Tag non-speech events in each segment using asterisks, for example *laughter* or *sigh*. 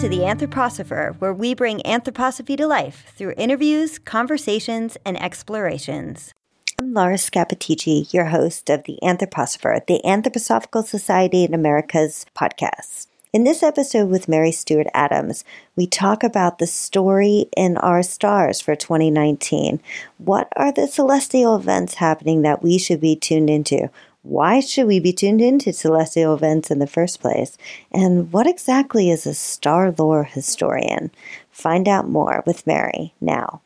to The Anthroposopher, where we bring anthroposophy to life through interviews, conversations, and explorations. I'm Laura Scappaticci, your host of The Anthroposopher, the Anthroposophical Society in America's podcast. In this episode with Mary Stewart Adams, we talk about the story in our stars for 2019. What are the celestial events happening that we should be tuned into? Why should we be tuned into celestial events in the first place? And what exactly is a star lore historian? Find out more with Mary now.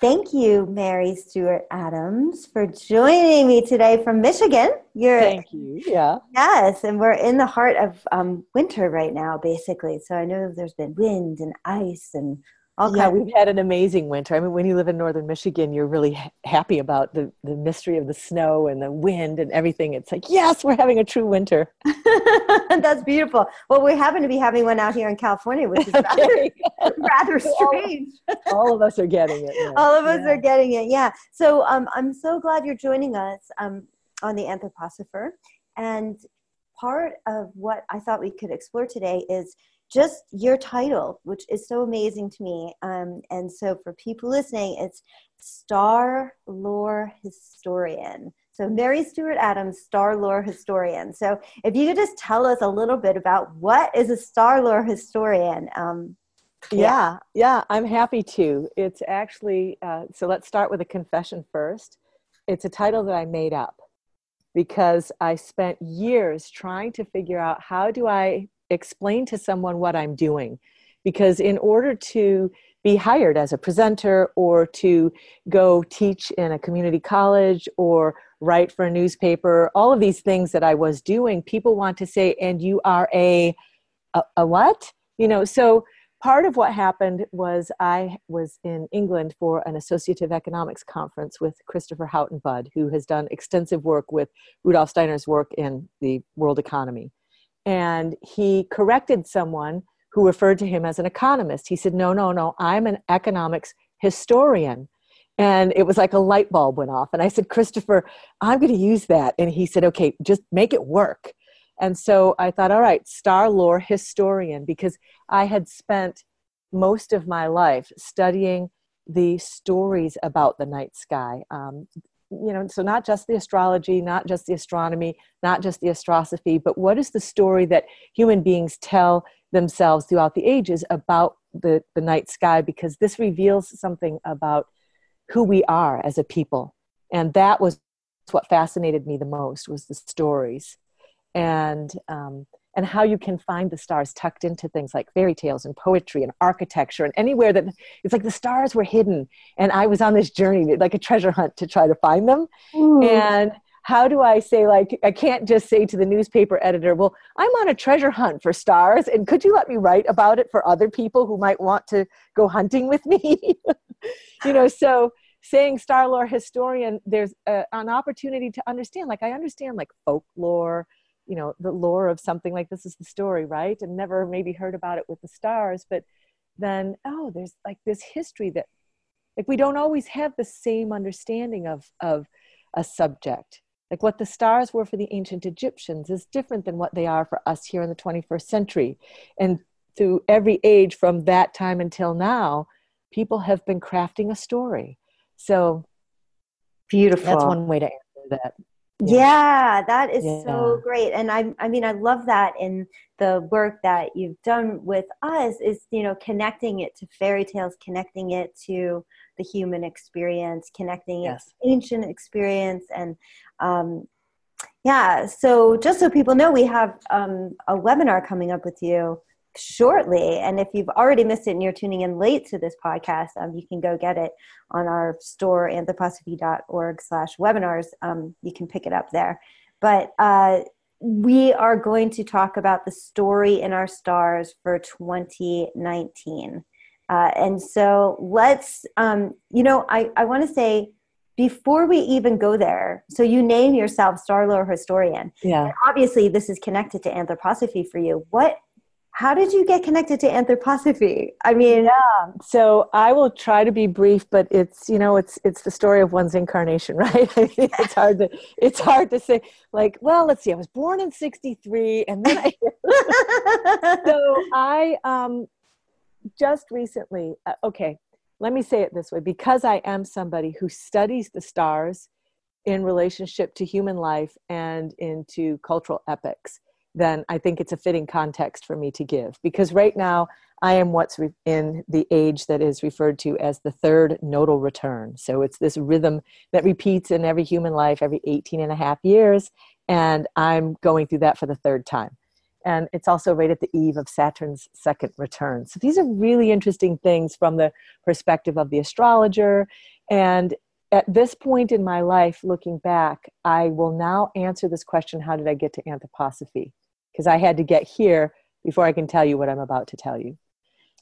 Thank you, Mary Stewart Adams, for joining me today from Michigan. You're, Thank you. Yeah. Yes, and we're in the heart of um, winter right now, basically. So I know there's been wind and ice and all yeah, we've had an amazing winter. I mean, when you live in northern Michigan, you're really ha- happy about the, the mystery of the snow and the wind and everything. It's like, yes, we're having a true winter. *laughs* That's beautiful. Well, we happen to be having one out here in California, which is *laughs* rather, rather *laughs* strange. all, all, of us are getting it. Yeah. All of us yeah. are getting it, yeah. So um, I'm so glad you're joining us um, on the Anthroposopher. And part of what I thought we could explore today is just your title, which is so amazing to me. Um, and so for people listening, it's Star Lore Historian. So Mary Stewart Adams, Star Lore Historian. So if you could just tell us a little bit about what is a Star Lore Historian. Um, yeah. yeah, yeah, I'm happy to. It's actually, uh, so let's start with a confession first. It's a title that I made up because I spent years trying to figure out how do I explain to someone what I'm doing. Because in order to be hired as a presenter or to go teach in a community college or write for a newspaper, all of these things that I was doing, people want to say, and you are a, a, a what? You know, so part of what happened was I was in England for an associative economics conference with Christopher Houghton Budd, who has done extensive work with Rudolf Steiner's work in the world economy and he corrected someone who referred to him as an economist. He said, No, no, no, I'm an economics historian. And it was like a light bulb went off. And I said, Christopher, I'm going to use that. And he said, Okay, just make it work. And so I thought, all right, star lore historian, because I had spent most of my life studying the stories about the night sky. Um, you know so not just the astrology not just the astronomy not just the astrosophy but what is the story that human beings tell themselves throughout the ages about the, the night sky? Because this reveals something about who we are as a people. And that was what fascinated me the most was the stories. And um, and how you can find the stars tucked into things like fairy tales and poetry and architecture and anywhere that it's like the stars were hidden and i was on this journey like a treasure hunt to try to find them Ooh. and how do i say like i can't just say to the newspaper editor well i'm on a treasure hunt for stars and could you let me write about it for other people who might want to go hunting with me *laughs* you know so saying star lore historian there's a, an opportunity to understand like i understand like folklore you know the lore of something like this is the story right? And never maybe heard about it with the stars but then oh there's like this history that like we don't always have the same understanding of of a subject. Like what the stars were for the ancient egyptians is different than what they are for us here in the 21st century. And through every age from that time until now people have been crafting a story. So beautiful. that's one way to answer that yeah, that is yeah. so great. And I I mean I love that in the work that you've done with us is, you know, connecting it to fairy tales, connecting it to the human experience, connecting yes. it to ancient experience and um yeah, so just so people know, we have um, a webinar coming up with you shortly. And if you've already missed it and you're tuning in late to this podcast, um, you can go get it on our store, anthroposophy.org slash webinars. Um, you can pick it up there. But uh, we are going to talk about the story in our stars for 2019. Uh, and so let's, um, you know, I, I want to say before we even go there, so you name yourself Star Lore Historian. Yeah. And obviously, this is connected to anthroposophy for you. What how did you get connected to anthroposophy? I mean, yeah. So I will try to be brief, but it's you know it's it's the story of one's incarnation, *laughs* right? it's hard to it's hard to say like, well, let's see. I was born in '63, and then I *laughs* so I um just recently. Uh, okay, let me say it this way: because I am somebody who studies the stars in relationship to human life and into cultural epics then I think it's a fitting context for me to give. Because right now, I am what's re- in the age that is referred to as the third nodal return. So it's this rhythm that repeats in every human life every 18 and a half years. And I'm going through that for the third time. And it's also right at the eve of Saturn's second return. So these are really interesting things from the perspective of the astrologer. And at this point in my life, looking back, I will now answer this question how did I get to anthroposophy? Because I had to get here before I can tell you what I'm about to tell you.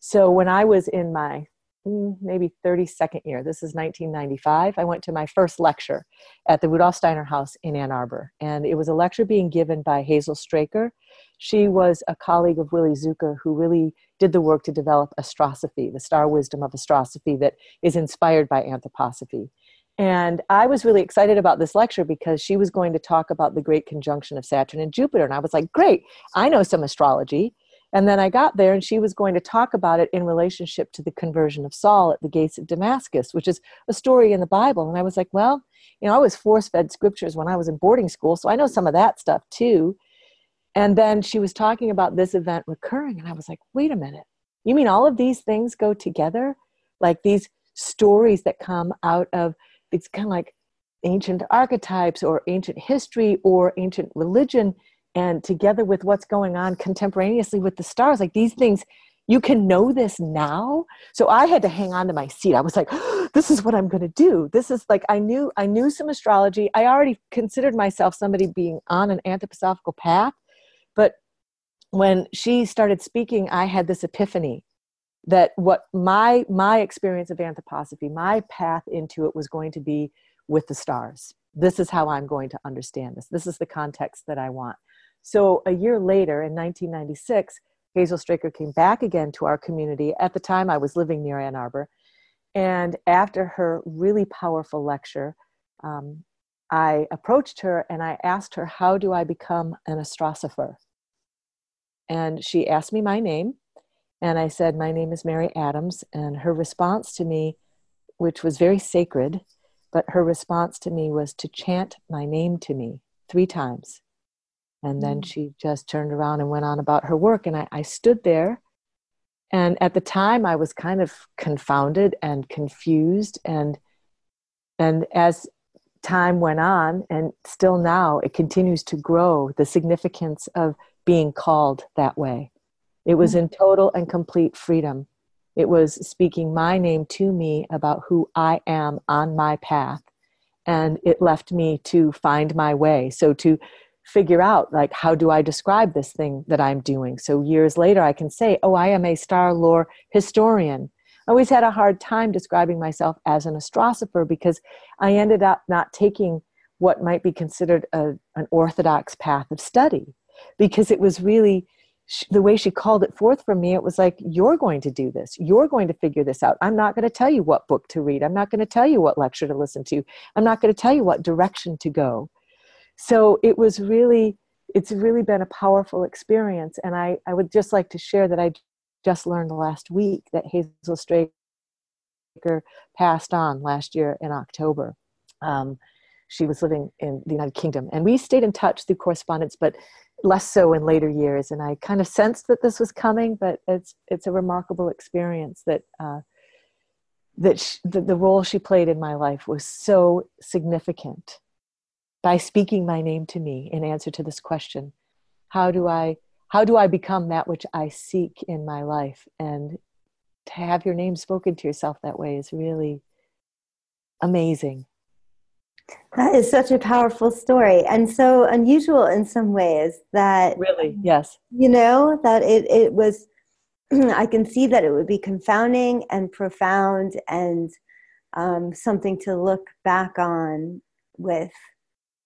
So, when I was in my mm, maybe 32nd year, this is 1995, I went to my first lecture at the Rudolf Steiner House in Ann Arbor. And it was a lecture being given by Hazel Straker. She was a colleague of Willi Sucher, who really did the work to develop astrosophy, the star wisdom of astrosophy that is inspired by anthroposophy. And I was really excited about this lecture because she was going to talk about the great conjunction of Saturn and Jupiter. And I was like, great, I know some astrology. And then I got there and she was going to talk about it in relationship to the conversion of Saul at the gates of Damascus, which is a story in the Bible. And I was like, well, you know, I was force fed scriptures when I was in boarding school, so I know some of that stuff too. And then she was talking about this event recurring. And I was like, wait a minute, you mean all of these things go together? Like these stories that come out of it's kind of like ancient archetypes or ancient history or ancient religion and together with what's going on contemporaneously with the stars like these things you can know this now? So i had to hang on to my seat. I was like *gasps* this is what i'm going to do. This is like i knew i knew some astrology. I already considered myself somebody being on an anthroposophical path but when she started speaking i had this epiphany that what my my experience of anthroposophy my path into it was going to be with the stars. This is how i'm going to understand this. This is the context that i want. So a year later in 1996 hazel straker came back again to our community. At the time i was living near ann arbor. And after her really powerful lecture um, i approached her and i asked her how do i become an astrosopher and she asked me my name and I said, My name is Mary Adams. And her response to me, which was very sacred, but her response to me was to chant my name to me three times. And then mm. she just turned around and went on about her work. And I, I stood there. And at the time, I was kind of confounded and confused. And, and as time went on, and still now, it continues to grow the significance of being called that way it was mm. in total and complete freedom. It was speaking my name to me about who I am on my path. And it left me to find my way. So to figure out, like, how do I describe this thing that I'm doing? So years later, I can say, oh, I am a star lore historian. I always had a hard time describing myself as an astrosopher because I ended up not taking what might be considered a, an orthodox path of study because it was really she, the way she called it forth from me, it was like, You're going to do this. You're going to figure this out. I'm not going to tell you what book to read. I'm not going to tell you what lecture to listen to. I'm not going to tell you what direction to go. So it was really, it's really been a powerful experience. And I, I would just like to share that I just learned last week that Hazel Straker passed on last year in October. Um, she was living in the United Kingdom. And we stayed in touch through correspondence, but less so in later years. And I kind of sensed that this was coming, but it's it's a remarkable experience that uh, that she, the, the role she played in my life was so significant. By speaking my name to me in answer to this question, how do I how do I become that which I seek in my life? And to have your name spoken to yourself that way is really amazing. That is such a powerful story and so unusual in some ways that really, yes. You know, that it, it was, *clears throat* I can see that it would be confounding and profound and um, something to look back on with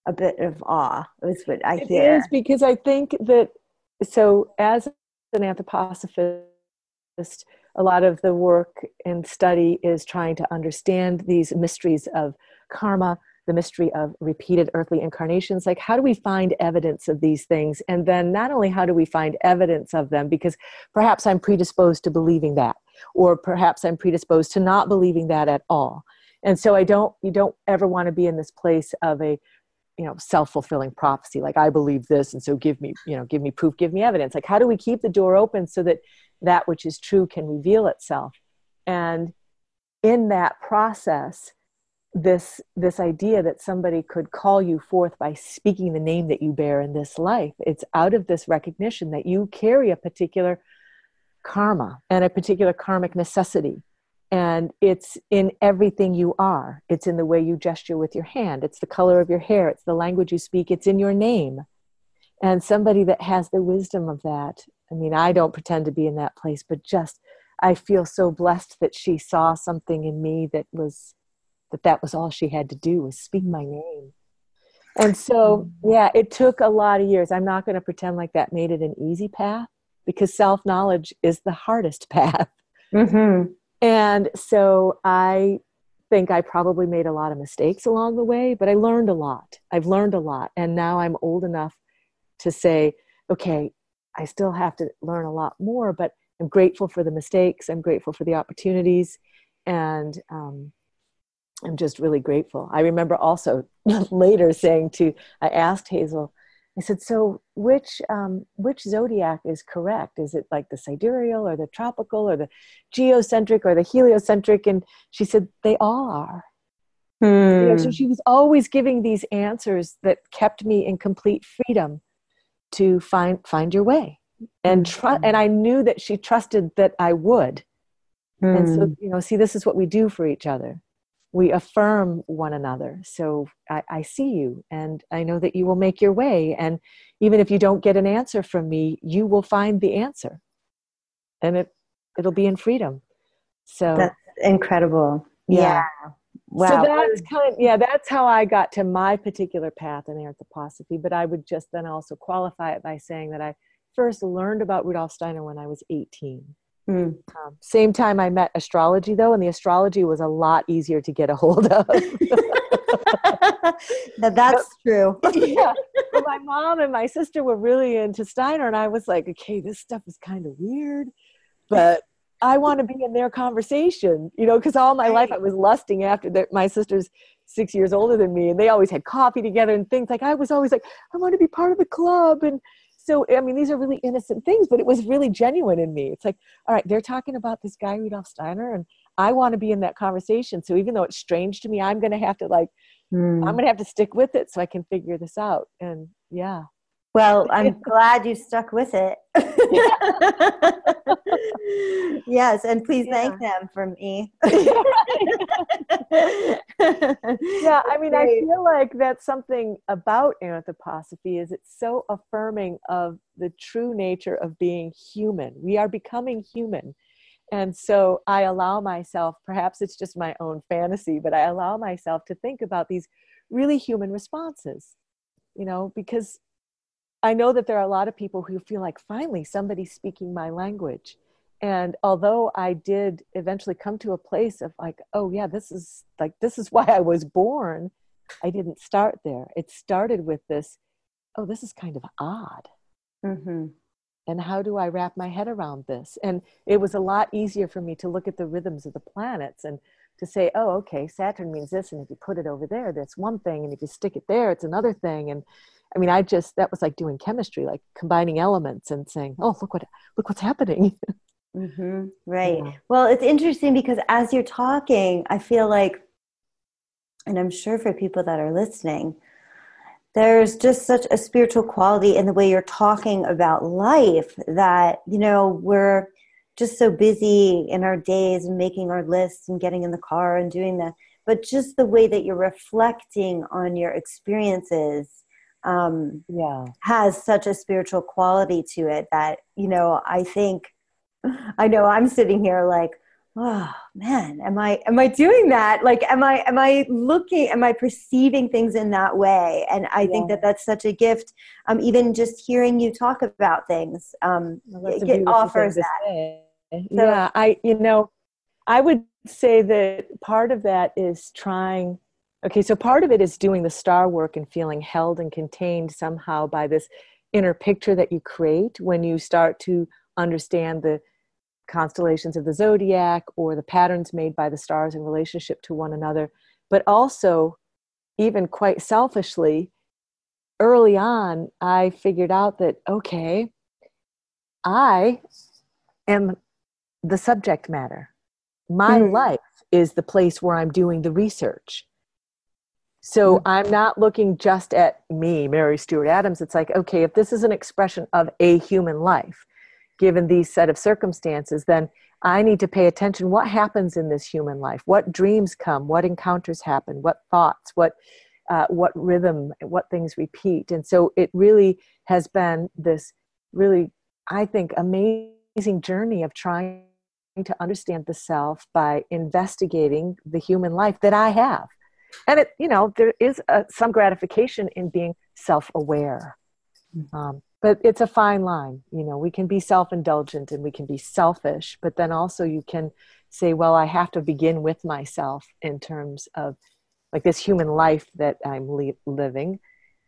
a bit of awe, is what I hear. It is because I think that, so as an anthroposophist, a lot of the work and study is trying to understand these mysteries of karma, the mystery of repeated earthly incarnations. Like, how do we find evidence of these things? And then, not only how do we find evidence of them, because perhaps I'm predisposed to believing that, or perhaps I'm predisposed to not believing that at all. And so, I don't, you don't ever want to be in this place of a you know self-fulfilling prophecy like i believe this and so give me you know give me proof give me evidence like how do we keep the door open so that that which is true can reveal itself and in that process this this idea that somebody could call you forth by speaking the name that you bear in this life. It's out of this recognition that you carry a particular karma and a particular karmic necessity. And it's in everything you are. It's in the way you gesture with your hand. It's the color of your hair. It's the language you speak. It's in your name. And somebody that has the wisdom of that I mean, I don't pretend to be in that place, but just I feel so blessed that she saw something in me that was that that was all she had to do was speak my name. And so, yeah, it took a lot of years. I'm not going to pretend like that made it an easy path because self knowledge is the hardest *laughs* path. Mm-hmm. And so I think I probably made a lot of mistakes along the way, but I learned a lot. I've learned a lot. And now I'm old enough to say, okay, I still have to learn a lot more, but I'm grateful for the mistakes. I'm grateful for the opportunities. And um, I'm just really grateful. I remember also *laughs* later saying to, I asked Hazel, I said, so which, um, which zodiac is correct? Is it like the sidereal or the tropical or the geocentric or the heliocentric? And she said, they all are. Hmm. You know, so hmm. she was always giving these answers that kept me in complete freedom to find find your way and trust mm-hmm. and i knew that she trusted that i would mm. and so hmm. you know see this is what we do for each other we affirm one another so I, I see you and i know that you will make your way and even if you don't get an answer from me you will find the answer and it it'll be in freedom so that's incredible yeah. yeah. Wow. So that's kind of, yeah, that's how I got to my particular path in anthroposophy. But I would just then also qualify it by saying that I first learned about Rudolf Steiner when I was 18. Mm. Um, same time I met astrology though, and the astrology was a lot easier to get a hold of. *laughs* now that's true. *laughs* yeah. But my mom and my sister were really into Steiner, and I was like, okay, this stuff is kind of weird, but I *laughs* want to be in their conversation, you know, because all my life I was lusting after my sister's six years older than me, and they always had coffee together and things like I was always like, I want to be part of the club. And so, I mean, these are really innocent things, but it was really genuine in me. It's like, all right, they're talking about this guy, Rudolf Steiner, and I want to be in that conversation. So even though it's strange to me, I'm going to have to like, mm. I'm going to have to stick with it so I can figure this out. And yeah. Well, *laughs* I'm glad you stuck with it. *laughs* yes, and please yeah. thank them for me. *laughs* yeah, I mean, I feel like that's something about anthroposophy is it's so affirming of the true nature of being human. We are becoming human. And so I allow myself, perhaps it's just my own fantasy, but I allow myself to think about these really human responses, you know, because I know that there are a lot of people who feel like finally somebody's speaking my language. And although I did eventually come to a place of like, oh yeah, this is like this is *laughs* why I was born, I didn't start there. It started with this, oh, this is kind of odd. Mm-hmm. And how do I wrap my head around this? And it was a lot easier for me to look at the rhythms of the planets and to say, oh, okay, Saturn means this, and if you put it over there, that's one thing, and if you stick it there, it's another thing. And I mean, I just that was like doing chemistry, like combining elements and saying, "Oh, look what look what's happening." *laughs* Mm-hmm. Right. Yeah. Well, it's interesting because as you're talking, I feel like, and I'm sure for people that are listening, there's just such a spiritual quality in the way you're talking about life that you know we're just so busy in our days and making our lists and getting in the car and doing that but just the way that you're reflecting on your experiences um, yeah. has such a spiritual quality to it that, you know, I think, *laughs* I know I'm sitting here like, oh man am i am i doing that? Like am i am i looking am i perceiving things in that way? And i yeah. think that that's such a gift um even just hearing you talk about things um well, it, offers that. so, yeah i you know i would say that part of that is trying okay so part of it is doing the star work and feeling held and contained somehow by this inner picture that you create when you start to understand the constellations of the zodiac or the patterns made by the stars in relationship to one another, but also, even quite selfishly, early on, I figured out that, okay, I am the subject matter. My mm. life is the place where I'm doing the research. So mm. I'm not looking just at me, Mary Stewart Adams. It's like, okay, if this is an expression of a human life, given these set of circumstances, then I need to pay attention what happens in this human life, what dreams come, what encounters happen, what thoughts, what uh, what rhythm, what things repeat. And so it really has been this really, I think, amazing journey of trying to understand the self by investigating the human life that I have. And it, you know, there is a, some gratification in being self-aware. Mm. Um, but it's a fine line you know we can be self-indulgent and we can be selfish but then also you can say well i have to begin with myself in terms of like this human life that i'm li- living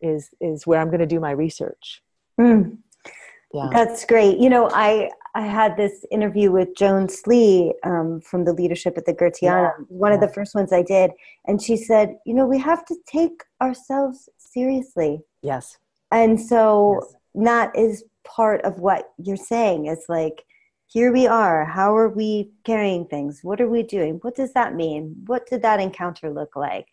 is is where i'm going to do my research mm. yeah that's great you know i i had this interview with joan Sleigh um, from the leadership at the Goetheanum yeah. one yeah. of the first ones i did and she said you know we have to take ourselves seriously yes and so yes not is part of what you're saying. It's like, here we are. How are we carrying things? What are we doing? What does that mean? What did that encounter look like?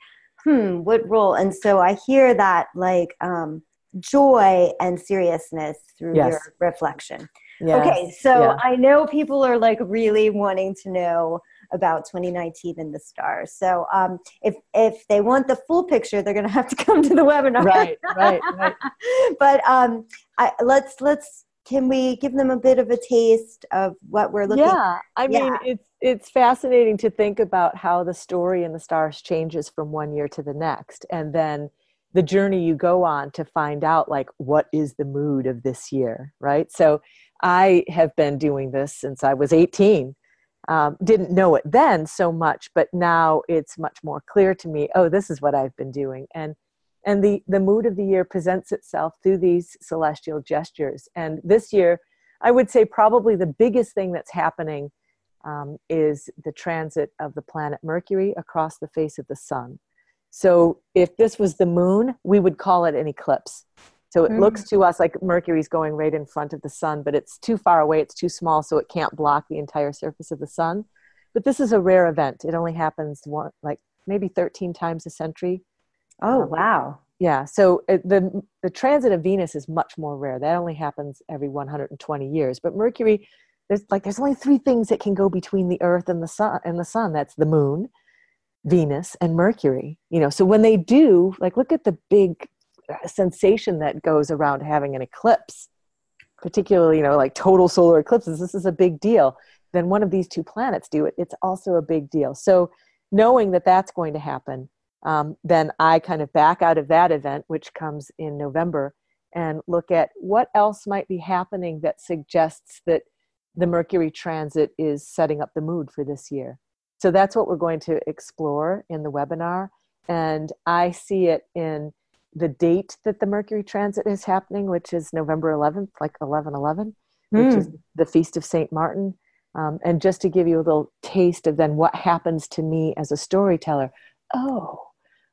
Hmm, what role? And so I hear that like um, joy and seriousness through yes. your reflection. Yes. Okay, so yeah. I know people are like really wanting to know about 2019 and the stars. So um, if if they want the full picture, they're going *laughs* to have to come to the webinar. Right, right, *laughs* right. but um, I, let's let's can we give them a bit of a taste of what we're looking? Yeah, I yeah. mean it's it's fascinating to think about how the story in the stars changes from one year to the next, and then the journey you go on to find out like what is the mood of this year, right? So I have been doing this since I was 18 um, didn't know it then so much but now it's much more clear to me oh this is what i've been doing. And and the the mood of the year presents itself through these celestial gestures. And this year i would say probably the biggest thing that's happening um, is the transit of the planet mercury across the face of the sun. So if this was the moon we would call it an eclipse so it mm-hmm. looks to us like Mercury's going right in front of the sun, but it's too far away, it's too small, so it can't block the entire surface of the sun. But this is a rare event. It only happens one, like maybe 13 times a century. Oh, um, wow. Yeah, so it, the, the transit of Venus is much more rare. That only happens every 120 years. But Mercury, there's like there's only three things that can go between the Earth and the sun and the sun. That's the moon, Venus, and Mercury. You know, so when they do, like look at the big sensation that goes around having an eclipse, particularly, you know, like total solar eclipses. This is a big deal. Then one of these two planets do it, it's also a big deal. So, knowing that that's going to happen, um, then I kind of back out of that event, which comes in November, and look at what else might be happening that suggests that the Mercury transit is setting up the mood for this year. So that's what we're going to explore in the webinar. And I see it in the date that the Mercury transit is happening, which is November 11th, like 11 11, mm. which is hmm. the Feast of St. Martin. Um, and just to give you a little taste of then what happens to me as a storyteller oh,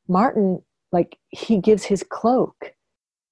Martin, like he gives his cloak.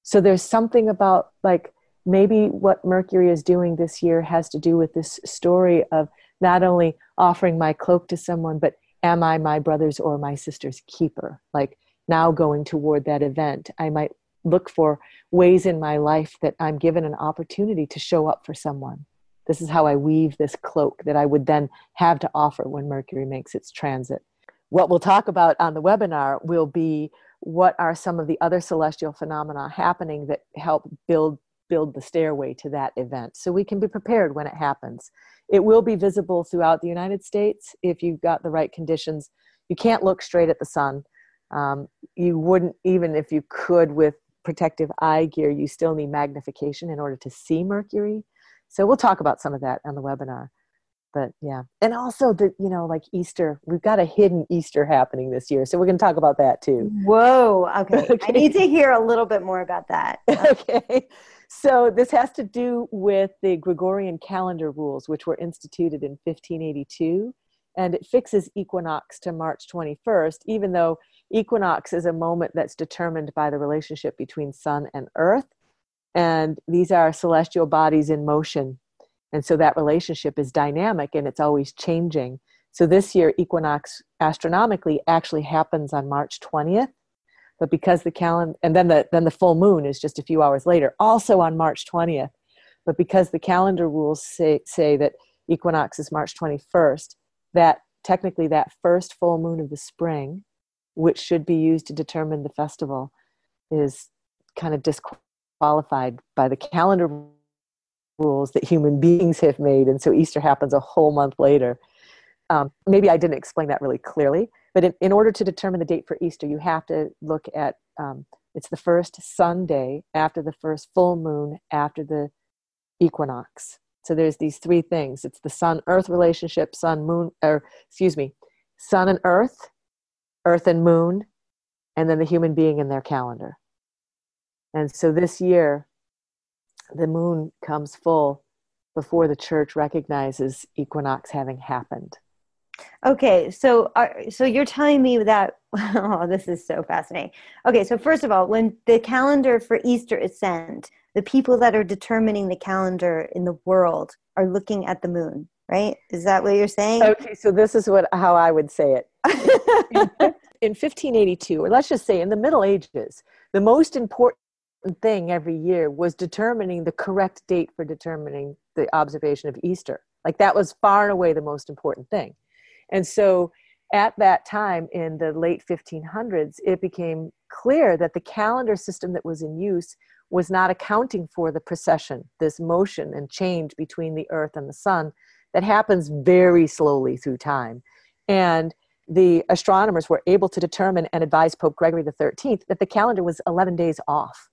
So there's something about like maybe what Mercury is doing this year has to do with this story of not only offering my cloak to someone, but am I my brother's or my sister's keeper? Like, now going toward that event. I might look for ways in my life that I'm given an opportunity to show up for someone. This is how I weave this cloak that I would then have to offer when Mercury makes its transit. What we'll talk about on the webinar will be what are some of the other celestial phenomena happening that help build build the stairway to that event so we can be prepared when it happens it will be visible throughout the United States if you've got the right conditions. You can't look straight at the sun. Um, you wouldn't, even if you could with protective eye gear, you still need magnification in order to see Mercury. So we'll talk about some of that on the webinar. But yeah, and also the you know like Easter, we've got a hidden Easter happening this year, so we're going to talk about that too. Whoa, okay. okay. *laughs* I need to hear a little bit more about that. *laughs* okay, so this has to do with the Gregorian calendar rules, which were instituted in 1582, and it fixes equinox to March 21st, even though equinox is a moment that's determined by the relationship between sun and earth and these are celestial bodies in motion. And so that relationship is dynamic and it's always changing. So this year equinox astronomically actually happens on march 20th but because the calendar and then the then the full moon is just a few hours later also on march 20th but because the calendar rules say, say that equinox is march 21st that technically that first full moon of the spring which should be used to determine the festival is kind of disqualified by the calendar rules that human beings have made. And so Easter happens a whole month later. Um, maybe I didn't explain that really clearly, but in, in, order to determine the date for Easter, you have to look at um, it's the first Sunday after the first full moon after the equinox. So there's these three things it's the sun earth relationship, sun moon, or excuse me, sun and earth, earth and moon, and then the human being in their calendar. And so this year, the moon comes full before the church recognizes equinox having happened. Okay, so uh, so you're telling me that *laughs* oh, this is so fascinating. Okay, so first of all, when the calendar for Easter is sent, the people that are determining the calendar in the world are looking at the moon, right? Is that what you're saying? Okay, so this is what how I would say it. *laughs* *laughs* in 1582, or let's just say in the Middle Ages, the most important thing every year was determining the correct date for determining the observation of Easter. Like that was far and away the most important thing. And so at that time in the late 1500s, it became clear that the calendar system that was in use was not accounting for the precession, this motion and change between the earth and the sun that happens very slowly through time. And the astronomers were able to determine and advise Pope Gregory XIII that the calendar was 11 days off.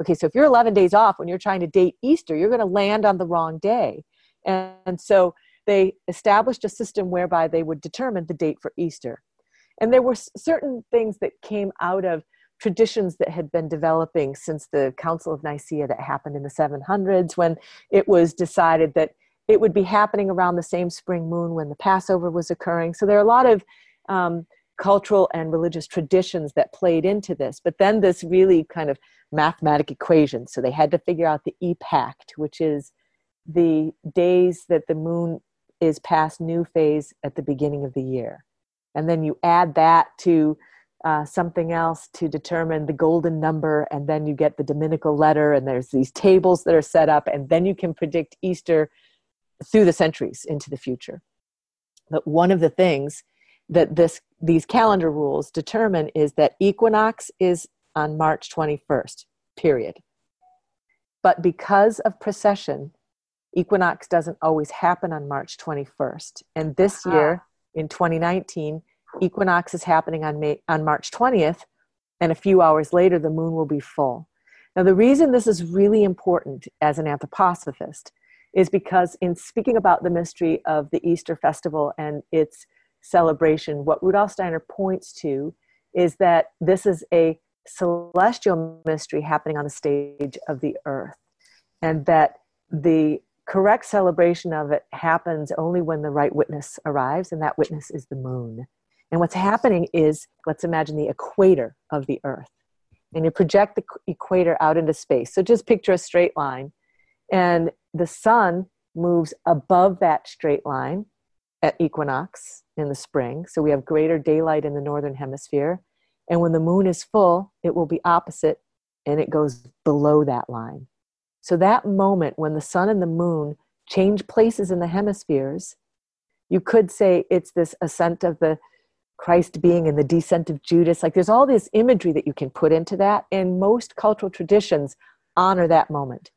Okay so if you're 11 days off when you're trying to date easter you're going to land on the wrong day. And, so they established a system whereby they would determine the date for easter. And there were certain things that came out of traditions that had been developing since the council of nicaea that happened in the 700s when it was decided that it would be happening around the same spring moon when the passover was occurring. So there are a lot of um, cultural and religious traditions that played into this. But then this really kind of mathematic equation. So they had to figure out the epact, which is the days that the moon is past new phase at the beginning of the year. And then you add that to uh, something else to determine the golden number, and then you get the Dominical letter, and there's these tables that are set up, and then you can predict Easter through the centuries into the future. But one of the things that this these calendar rules determine is that equinox is on March 21st, period. But because of precession, equinox doesn't always happen on March 21st. And this year, in 2019, equinox is happening on, May, on March 20th, and a few hours later, the moon will be full. Now, the reason this is really important as an anthroposophist is because, in speaking about the mystery of the Easter festival and its celebration, what Rudolf Steiner points to is that this is a celestial mystery happening on the stage of the earth, and that the correct celebration of it happens only when the right witness arrives, and that witness is the moon. And what's happening is, let's imagine the equator of the earth. And you project the equator out into space. So just picture a straight line, and the sun moves above that straight line at equinox in the spring. So we have greater daylight in the northern hemisphere. And when the moon is full, it will be opposite and it goes below that line. So that moment when the sun and the moon change places in the hemispheres, you could say it's this ascent of the Christ being and the descent of Judas. Like there's all this imagery that you can put into that. And most cultural traditions honor that moment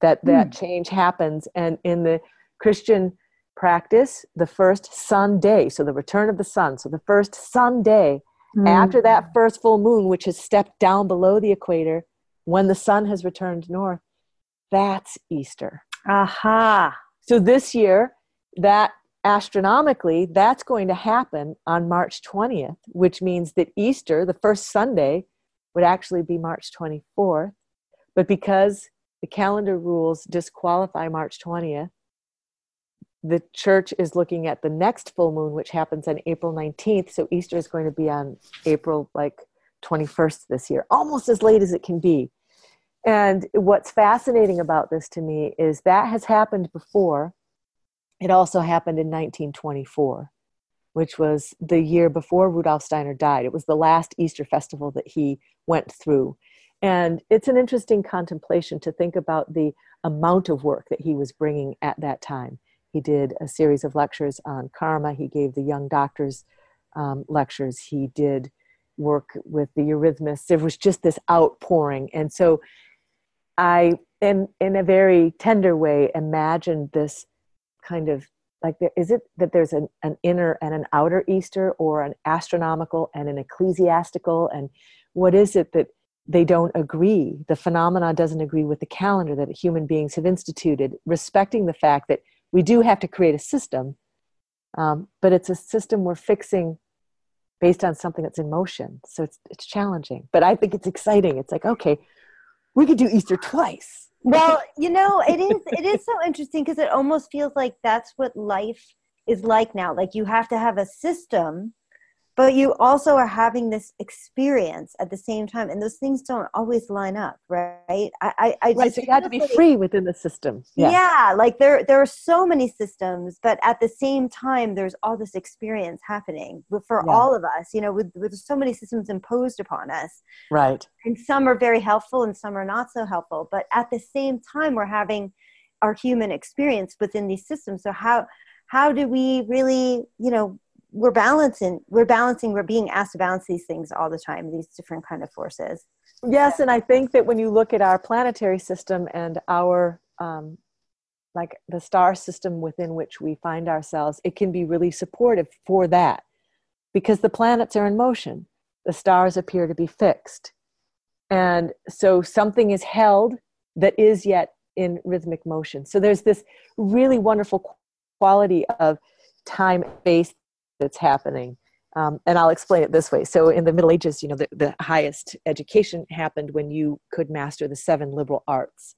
that that mm. change happens. And in the Christian practice the first sun day, so the return of the sun, so the first sun day mm. after that first full moon, which has stepped down below the equator, when the sun has returned north, that's Easter. Aha. So this year, that astronomically, that's going to happen on March 20th, which means that Easter, the first Sunday, would actually be March 24th. But because the calendar rules disqualify March 20th, the church is looking at the next full moon, which happens on April 19th. So Easter is going to be on April like 21st this year, almost as late as it can be. And what's fascinating about this to me is that has happened before. It also happened in 1924, which was the year before Rudolf Steiner died. It was the last Easter festival that he went through. And it's an interesting contemplation to think about the amount of work that he was bringing at that time. He did a series of lectures on karma. He gave the young doctors um, lectures. He did work with the eurythmists. There was just this outpouring. And so I, in, in a very tender way, imagined this kind of like, is it that there's an, an inner and an outer Easter or an astronomical and an ecclesiastical? And what is it that they don't agree? The phenomena doesn't agree with the calendar that human beings have instituted, respecting the fact that we do have to create a system, um, but it's a system we're fixing based on something that's in motion. So it's it's challenging, but I think it's exciting. It's like okay, we could do Easter twice. Well, you know, it is it is so interesting because it almost feels like that's what life is like now. Like you have to have a system but you also are having this experience at the same time and those things don't always line up right? I i, right, so you have to be like, free within the system. yeah. yeah like there there are so many systems but at the same time there's all this experience happening for yeah. all of us you know with, with so many systems imposed upon us. Right. And some are very helpful and some are not so helpful but at the same time we're having our human experience within these systems. So how how do we really you know we're balancing we're balancing we're being asked to balance these things all the time these different kind of forces. Yes and i think that when you look at our planetary system and our um, like the star system within which we find ourselves it can be really supportive for that because the planets are in motion. The stars appear to be fixed. And so something is held that is yet in rhythmic motion. So there's this really wonderful quality of time space that's happening. Um, and I'll explain it this way. So, in the Middle Ages, you know, the, the highest education happened when you could master the seven liberal arts.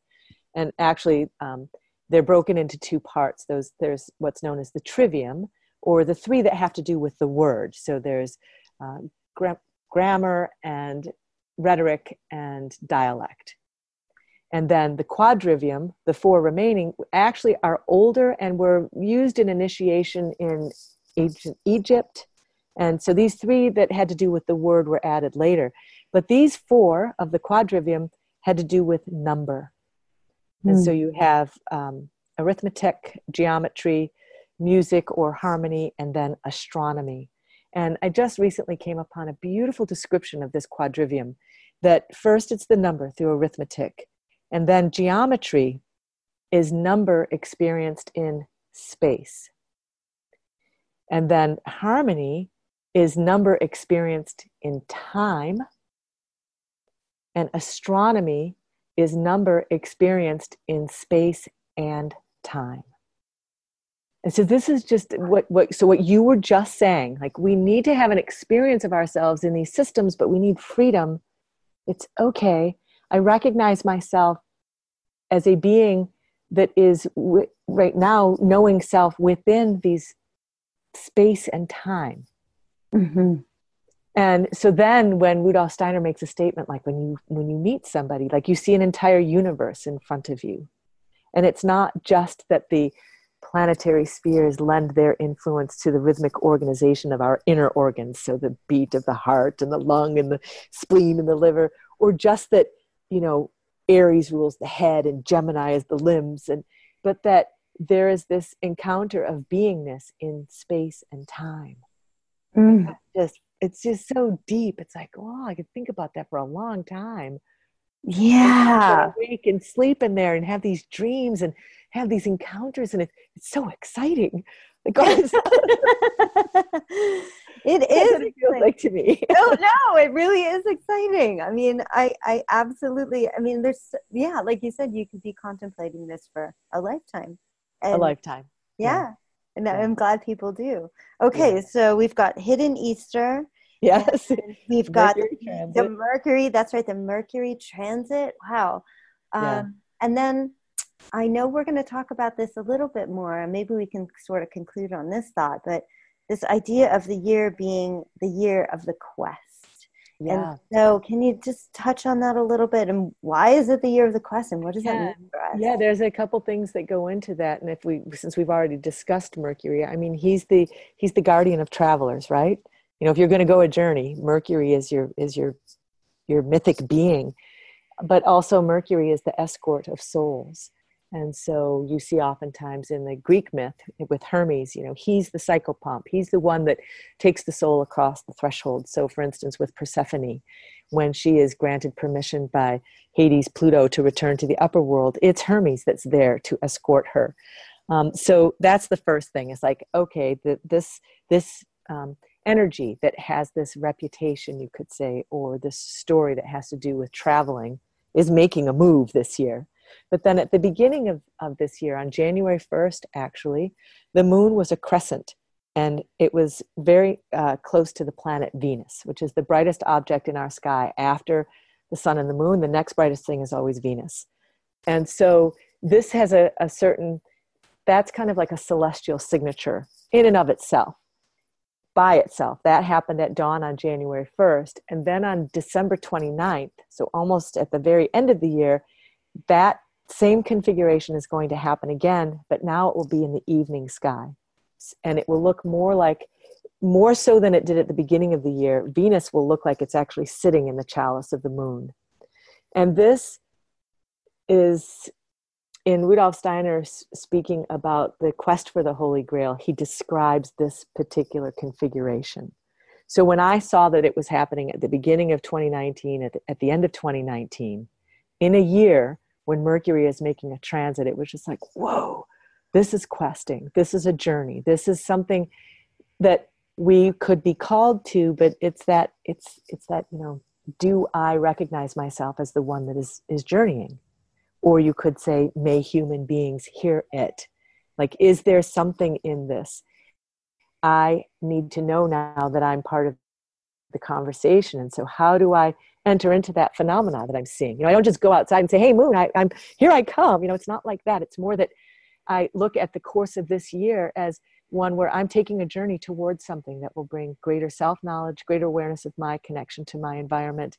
And actually, um, they're broken into two parts. Those there's what's known as the trivium, or the three that have to do with the word. So there's uh, gra- grammar and rhetoric and dialect. And then the quadrivium, the four remaining, actually are older and were used in initiation in Egypt. And so these three that had to do with the word were added later. But these four of the quadrivium had to do with number. Mm. And so hmm. you have um, arithmetic, geometry, music or harmony, and then astronomy. And I just recently came upon a beautiful description of this quadrivium that first it's the number through arithmetic, and then geometry is number experienced in space. And then harmony is number experienced in time. And astronomy is number experienced in space and time. And so this is just what, what so what you were just saying, like we need to have an experience of ourselves in these systems, but we need freedom. It's okay. I recognize myself as a being that is w- right now knowing self within these space and time. Mm-hmm. And so then when Rudolf Steiner makes a statement like when you when you meet somebody, like you see an entire universe in front of you. And it's not just that the planetary spheres lend their influence to the rhythmic organization of our inner organs, so the beat of the heart and the lung and the spleen and the liver, or just that, you know, Aries rules the head and Gemini is the limbs, and but that there is this encounter of beingness in space and time. Mm. Just it's just so deep. It's like, oh, I could think about that for a long time. Yeah. Wake and sleep in there and have these dreams and have these encounters and it, it's so exciting *laughs* like oh, *laughs* it is it feels like to me oh no it really is exciting i mean i i absolutely i mean there's yeah like you said you could be contemplating this for a lifetime and, a lifetime. Yeah, yeah. and yeah. i'm glad people do. Okay yeah. so we've got hidden easter. Yes. We've got the mercury that's right the mercury transit. Wow. Um, and then I know we're going to talk about this a little bit more, and maybe we can sort of conclude on this thought, but this idea of the year being the year of the quest. Yeah. And so, can you just touch on that a little bit? And why is it the year of the quest? And what does yeah. that mean for us? Yeah, there's a couple things that go into that. And if we, since we've already discussed Mercury, I mean, he's the he's the guardian of travelers, right? You know, if you're going to go a journey, Mercury is your is your your mythic being, but also Mercury is the escort of souls. And so you see oftentimes in the Greek myth with Hermes, you know, he's the psychopomp. He's the one that takes the soul across the threshold. So, for instance, with Persephone, when she is granted permission by Hades, Pluto to return to the upper world, it's Hermes that's there to escort her. Um, so that's the first thing. It's like, okay, the, this this um, energy that has this reputation, you could say, or this story that has to do with traveling, is making a move this year but then at the beginning of, of this year, on January 1st, actually, the moon was a crescent and it was very uh, close to the planet Venus, which is the brightest object in our sky after the sun and the moon. The next brightest thing is always Venus. And so this has a, a certain, that's kind of like a celestial signature in and of itself by itself. That happened at dawn on January 1st. And then on December 29th, so almost at the very end of the year, that same configuration is going to happen again, but now it will be in the evening sky. And it will look more like, more so than it did at the beginning of the year, Venus will look like it's actually sitting in the chalice of the moon. And this is in Rudolf Steiner speaking about the quest for the Holy Grail, he describes this particular configuration. So when I saw that it was happening at the beginning of 2019, at the, at the end of 2019, in a year when Mercury is making a transit, it was just like, whoa, this is questing. This is a journey. This is something that we could be called to, but it's that, it's, it's that, you know, do I recognize myself as the one that is, is journeying? Or you could say, may human beings hear it. Like, is there something in this? I need to know now that I'm part of the conversation. And so, how do I enter into that phenomena that I'm seeing. You know, I don't just go outside and say, "Hey, moon, I, I'm here. I come." You know, it's not like that. It's more that I look at the course of this year as one where I'm taking a journey towards something that will bring greater self knowledge, greater awareness of my connection to my environment.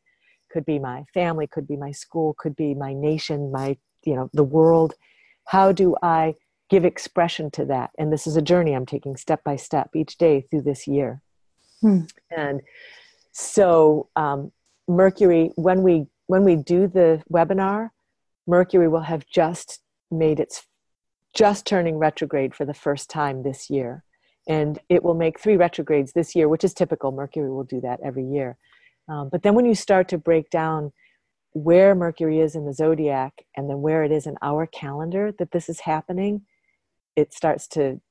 Could be my family, could be my school, could be my nation, my you know the world. How do I give expression to that? And this is a journey I'm taking step by step each day through this year. Hmm. And so um, Mercury, when we when we do the webinar, Mercury will have just made its just turning retrograde for the first time this year. And it will make three retrogrades this year, which is typical. Mercury will do that every year. Um, but then when you start to break down where Mercury is in the zodiac and then where it is in our calendar that this is happening, it starts to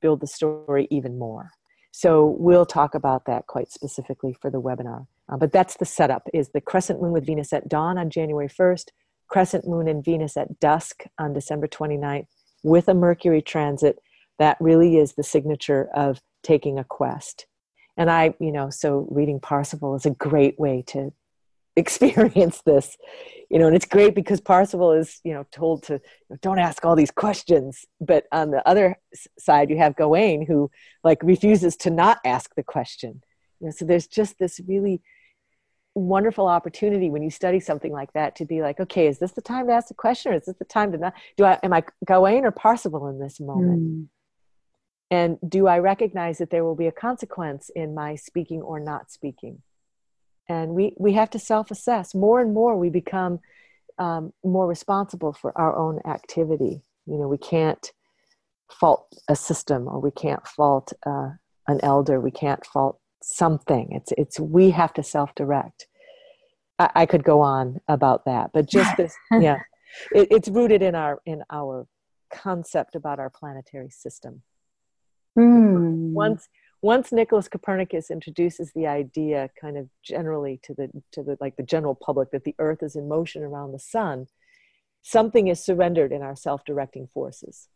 build the story even more. So we'll talk about that quite specifically for the webinar. Uh, but that's the setup is the crescent moon with Venus at dawn on January 1st, crescent moon and Venus at dusk on December 29th with a Mercury transit. That really is the signature of taking a quest. And I, you know, so reading Parsifal is a great way to *laughs* experience this, you know, and it's great because Parsifal is, you know, told to don't ask all these questions. But on the other side, you have Gawain who like refuses to not ask the question. You know, so there's just this really wonderful opportunity when you study something like that to be like, okay, is this the time to ask the question, or is this the time to not? Do I am I Gawain or Parsifal in this moment? Mm. And do I recognize that there will be a consequence in my speaking or not speaking? And we we have to self-assess. More and more, we become um, more responsible for our own activity. You know, we can't fault a system, or we can't fault uh, an elder. We can't fault something. It's it's we have to self-direct. I, I could go on about that, but just this, *laughs* yeah, it, it's rooted in our in our concept about our planetary system. Mm. Once once Nicholas Copernicus introduces the idea kind of generally to the to the like the general public that the earth is in motion around the sun, something is surrendered in our self-directing forces.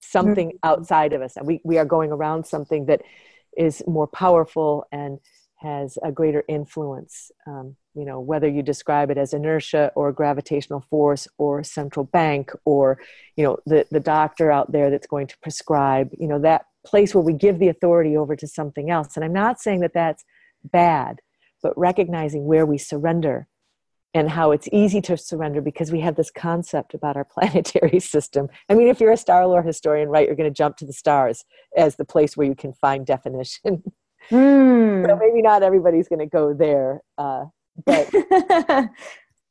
Something mm-hmm. outside of us. And we, we are going around something that is more powerful and has a greater influence. Um, you know, whether you describe it as inertia or gravitational force or central bank or, you know, the, the doctor out there that's going to prescribe, you know, that place where we give the authority over to something else. And I'm not saying that that's bad, but recognizing where we surrender and how it's easy to surrender because we have this concept about our *laughs* planetary system. I mean, if you're a star lore historian, right, you're going to jump to the stars as the place where you can find definition. *laughs* Mm. so maybe not everybody's going to go there, uh, but. *laughs*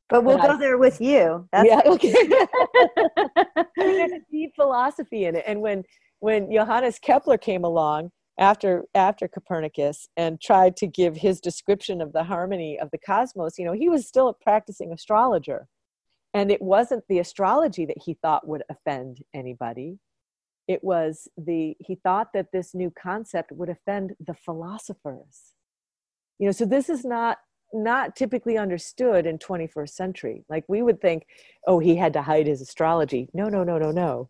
but we'll go I, there with you. That's yeah, okay. *laughs* *laughs* I mean, there's a deep philosophy in it, and when when Johannes Kepler came along after after Copernicus and tried to give his description of the harmony of the cosmos, you know, he was still a practicing astrologer. And it wasn't the astrology that he thought would offend anybody. It was the he thought that this new concept would offend the philosophers. You know, so this is not not typically understood in 21st century. Like we would think, oh, he had to hide his astrology. No, no, no, no, no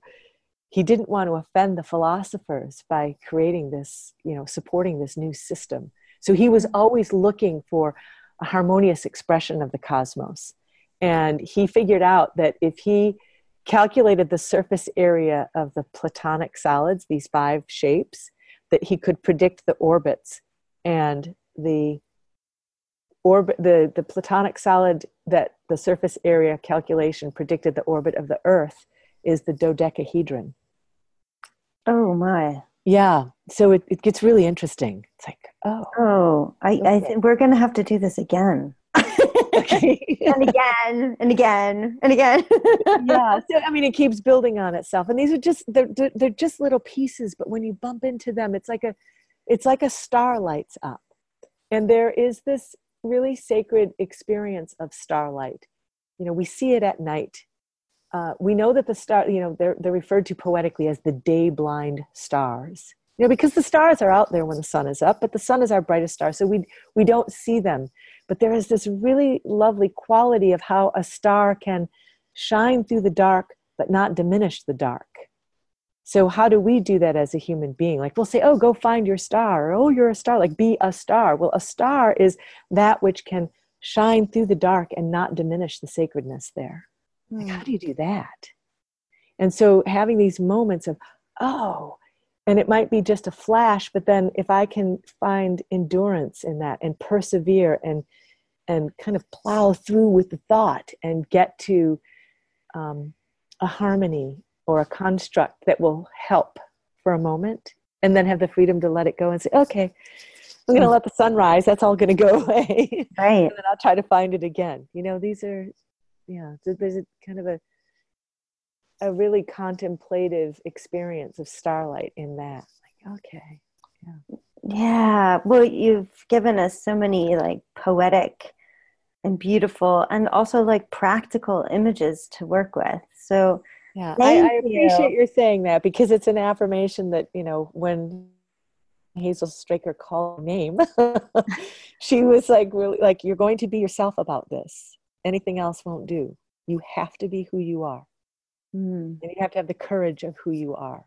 he didn't want to offend the philosophers by creating this, you know, supporting this new system. So he was mm-hmm. always looking for a harmonious expression of the cosmos. And he figured out that if he calculated the surface area of the platonic solids, these five shapes, that he could predict the orbits and the orbit the, the platonic solid that the surface area calculation predicted the orbit of the earth is the dodecahedron Oh my. Yeah. So it, it gets really interesting. It's like, oh. Oh, I, okay. I think we're going to have to do this again. Okay. *laughs* and again and again and again. *laughs* yeah. So, I mean, it keeps building on itself. And these are just, they're, they're just little pieces, but when you bump into them, it's like a, it's like a star lights up. And there is this really sacred experience of starlight. You know, we see it at night uh, we know that the star, you know, they're, they're referred to poetically as the day blind stars. You know, because the stars are out there when the sun is up, but the sun is our brightest star, so we we don't see them. But there is this really lovely quality of how a star can shine through the dark, but not diminish the dark. So how do we do that as a human being? Like we'll say, "Oh, go find your star," or "Oh, you're a star." Like be a star. Well, a star is that which can shine through the dark and not diminish the sacredness there. Like, how hmm. do you do that? And so having these moments of, oh, and it might be just a flash, but then if I can find endurance in that and persevere and and kind of plow through with the thought and get to um, a harmony or a construct that will help for a moment and then have the freedom to let it go and say okay i'm going to hmm. let the sun rise. That's all going to go away. Right. And then i'll try to find it again. You know these are yeah there's a kind of a a really contemplative experience of starlight in that. Like okay yeah yeah well you've given us so many like poetic and beautiful and also like practical images to work with so yeah I, I, appreciate you. your saying that because it's an affirmation that you know when hazel straker called name *laughs* she was like really like you're going to be yourself about this anything else won't do. You have to be who you are. Mm. And you have to have the courage of who you are.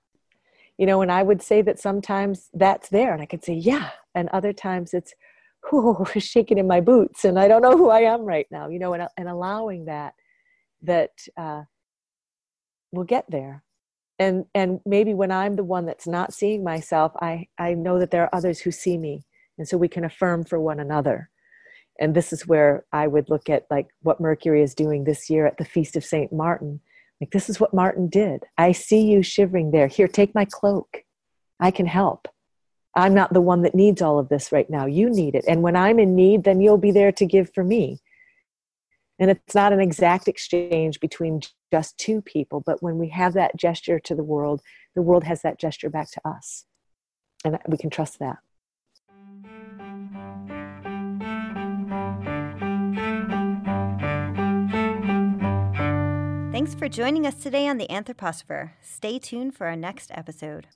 You know, and I would say that sometimes that's there, and I could say, yeah. And other times *laughs* it's, shaking in my boots, and I don't know who I am right now, you know, and, and allowing that, that uh, we'll get there. And, and maybe when I'm the one that's not seeing myself, I, I know that there are others who see me. And so we can affirm for one another and this is where i would look at like what mercury is doing this year at the feast of saint martin like this is what martin did. I see you shivering there. Here take my cloak. I can help. I'm not the one that needs all of this right now. You need it. And when i'm in need then you'll be there to give for me. And it's not an exact exchange between just two people but when we have that gesture to the world the world has that gesture back to us. And we can trust that Thanks for joining us today on the Anthroposopher. Stay tuned for our next episode.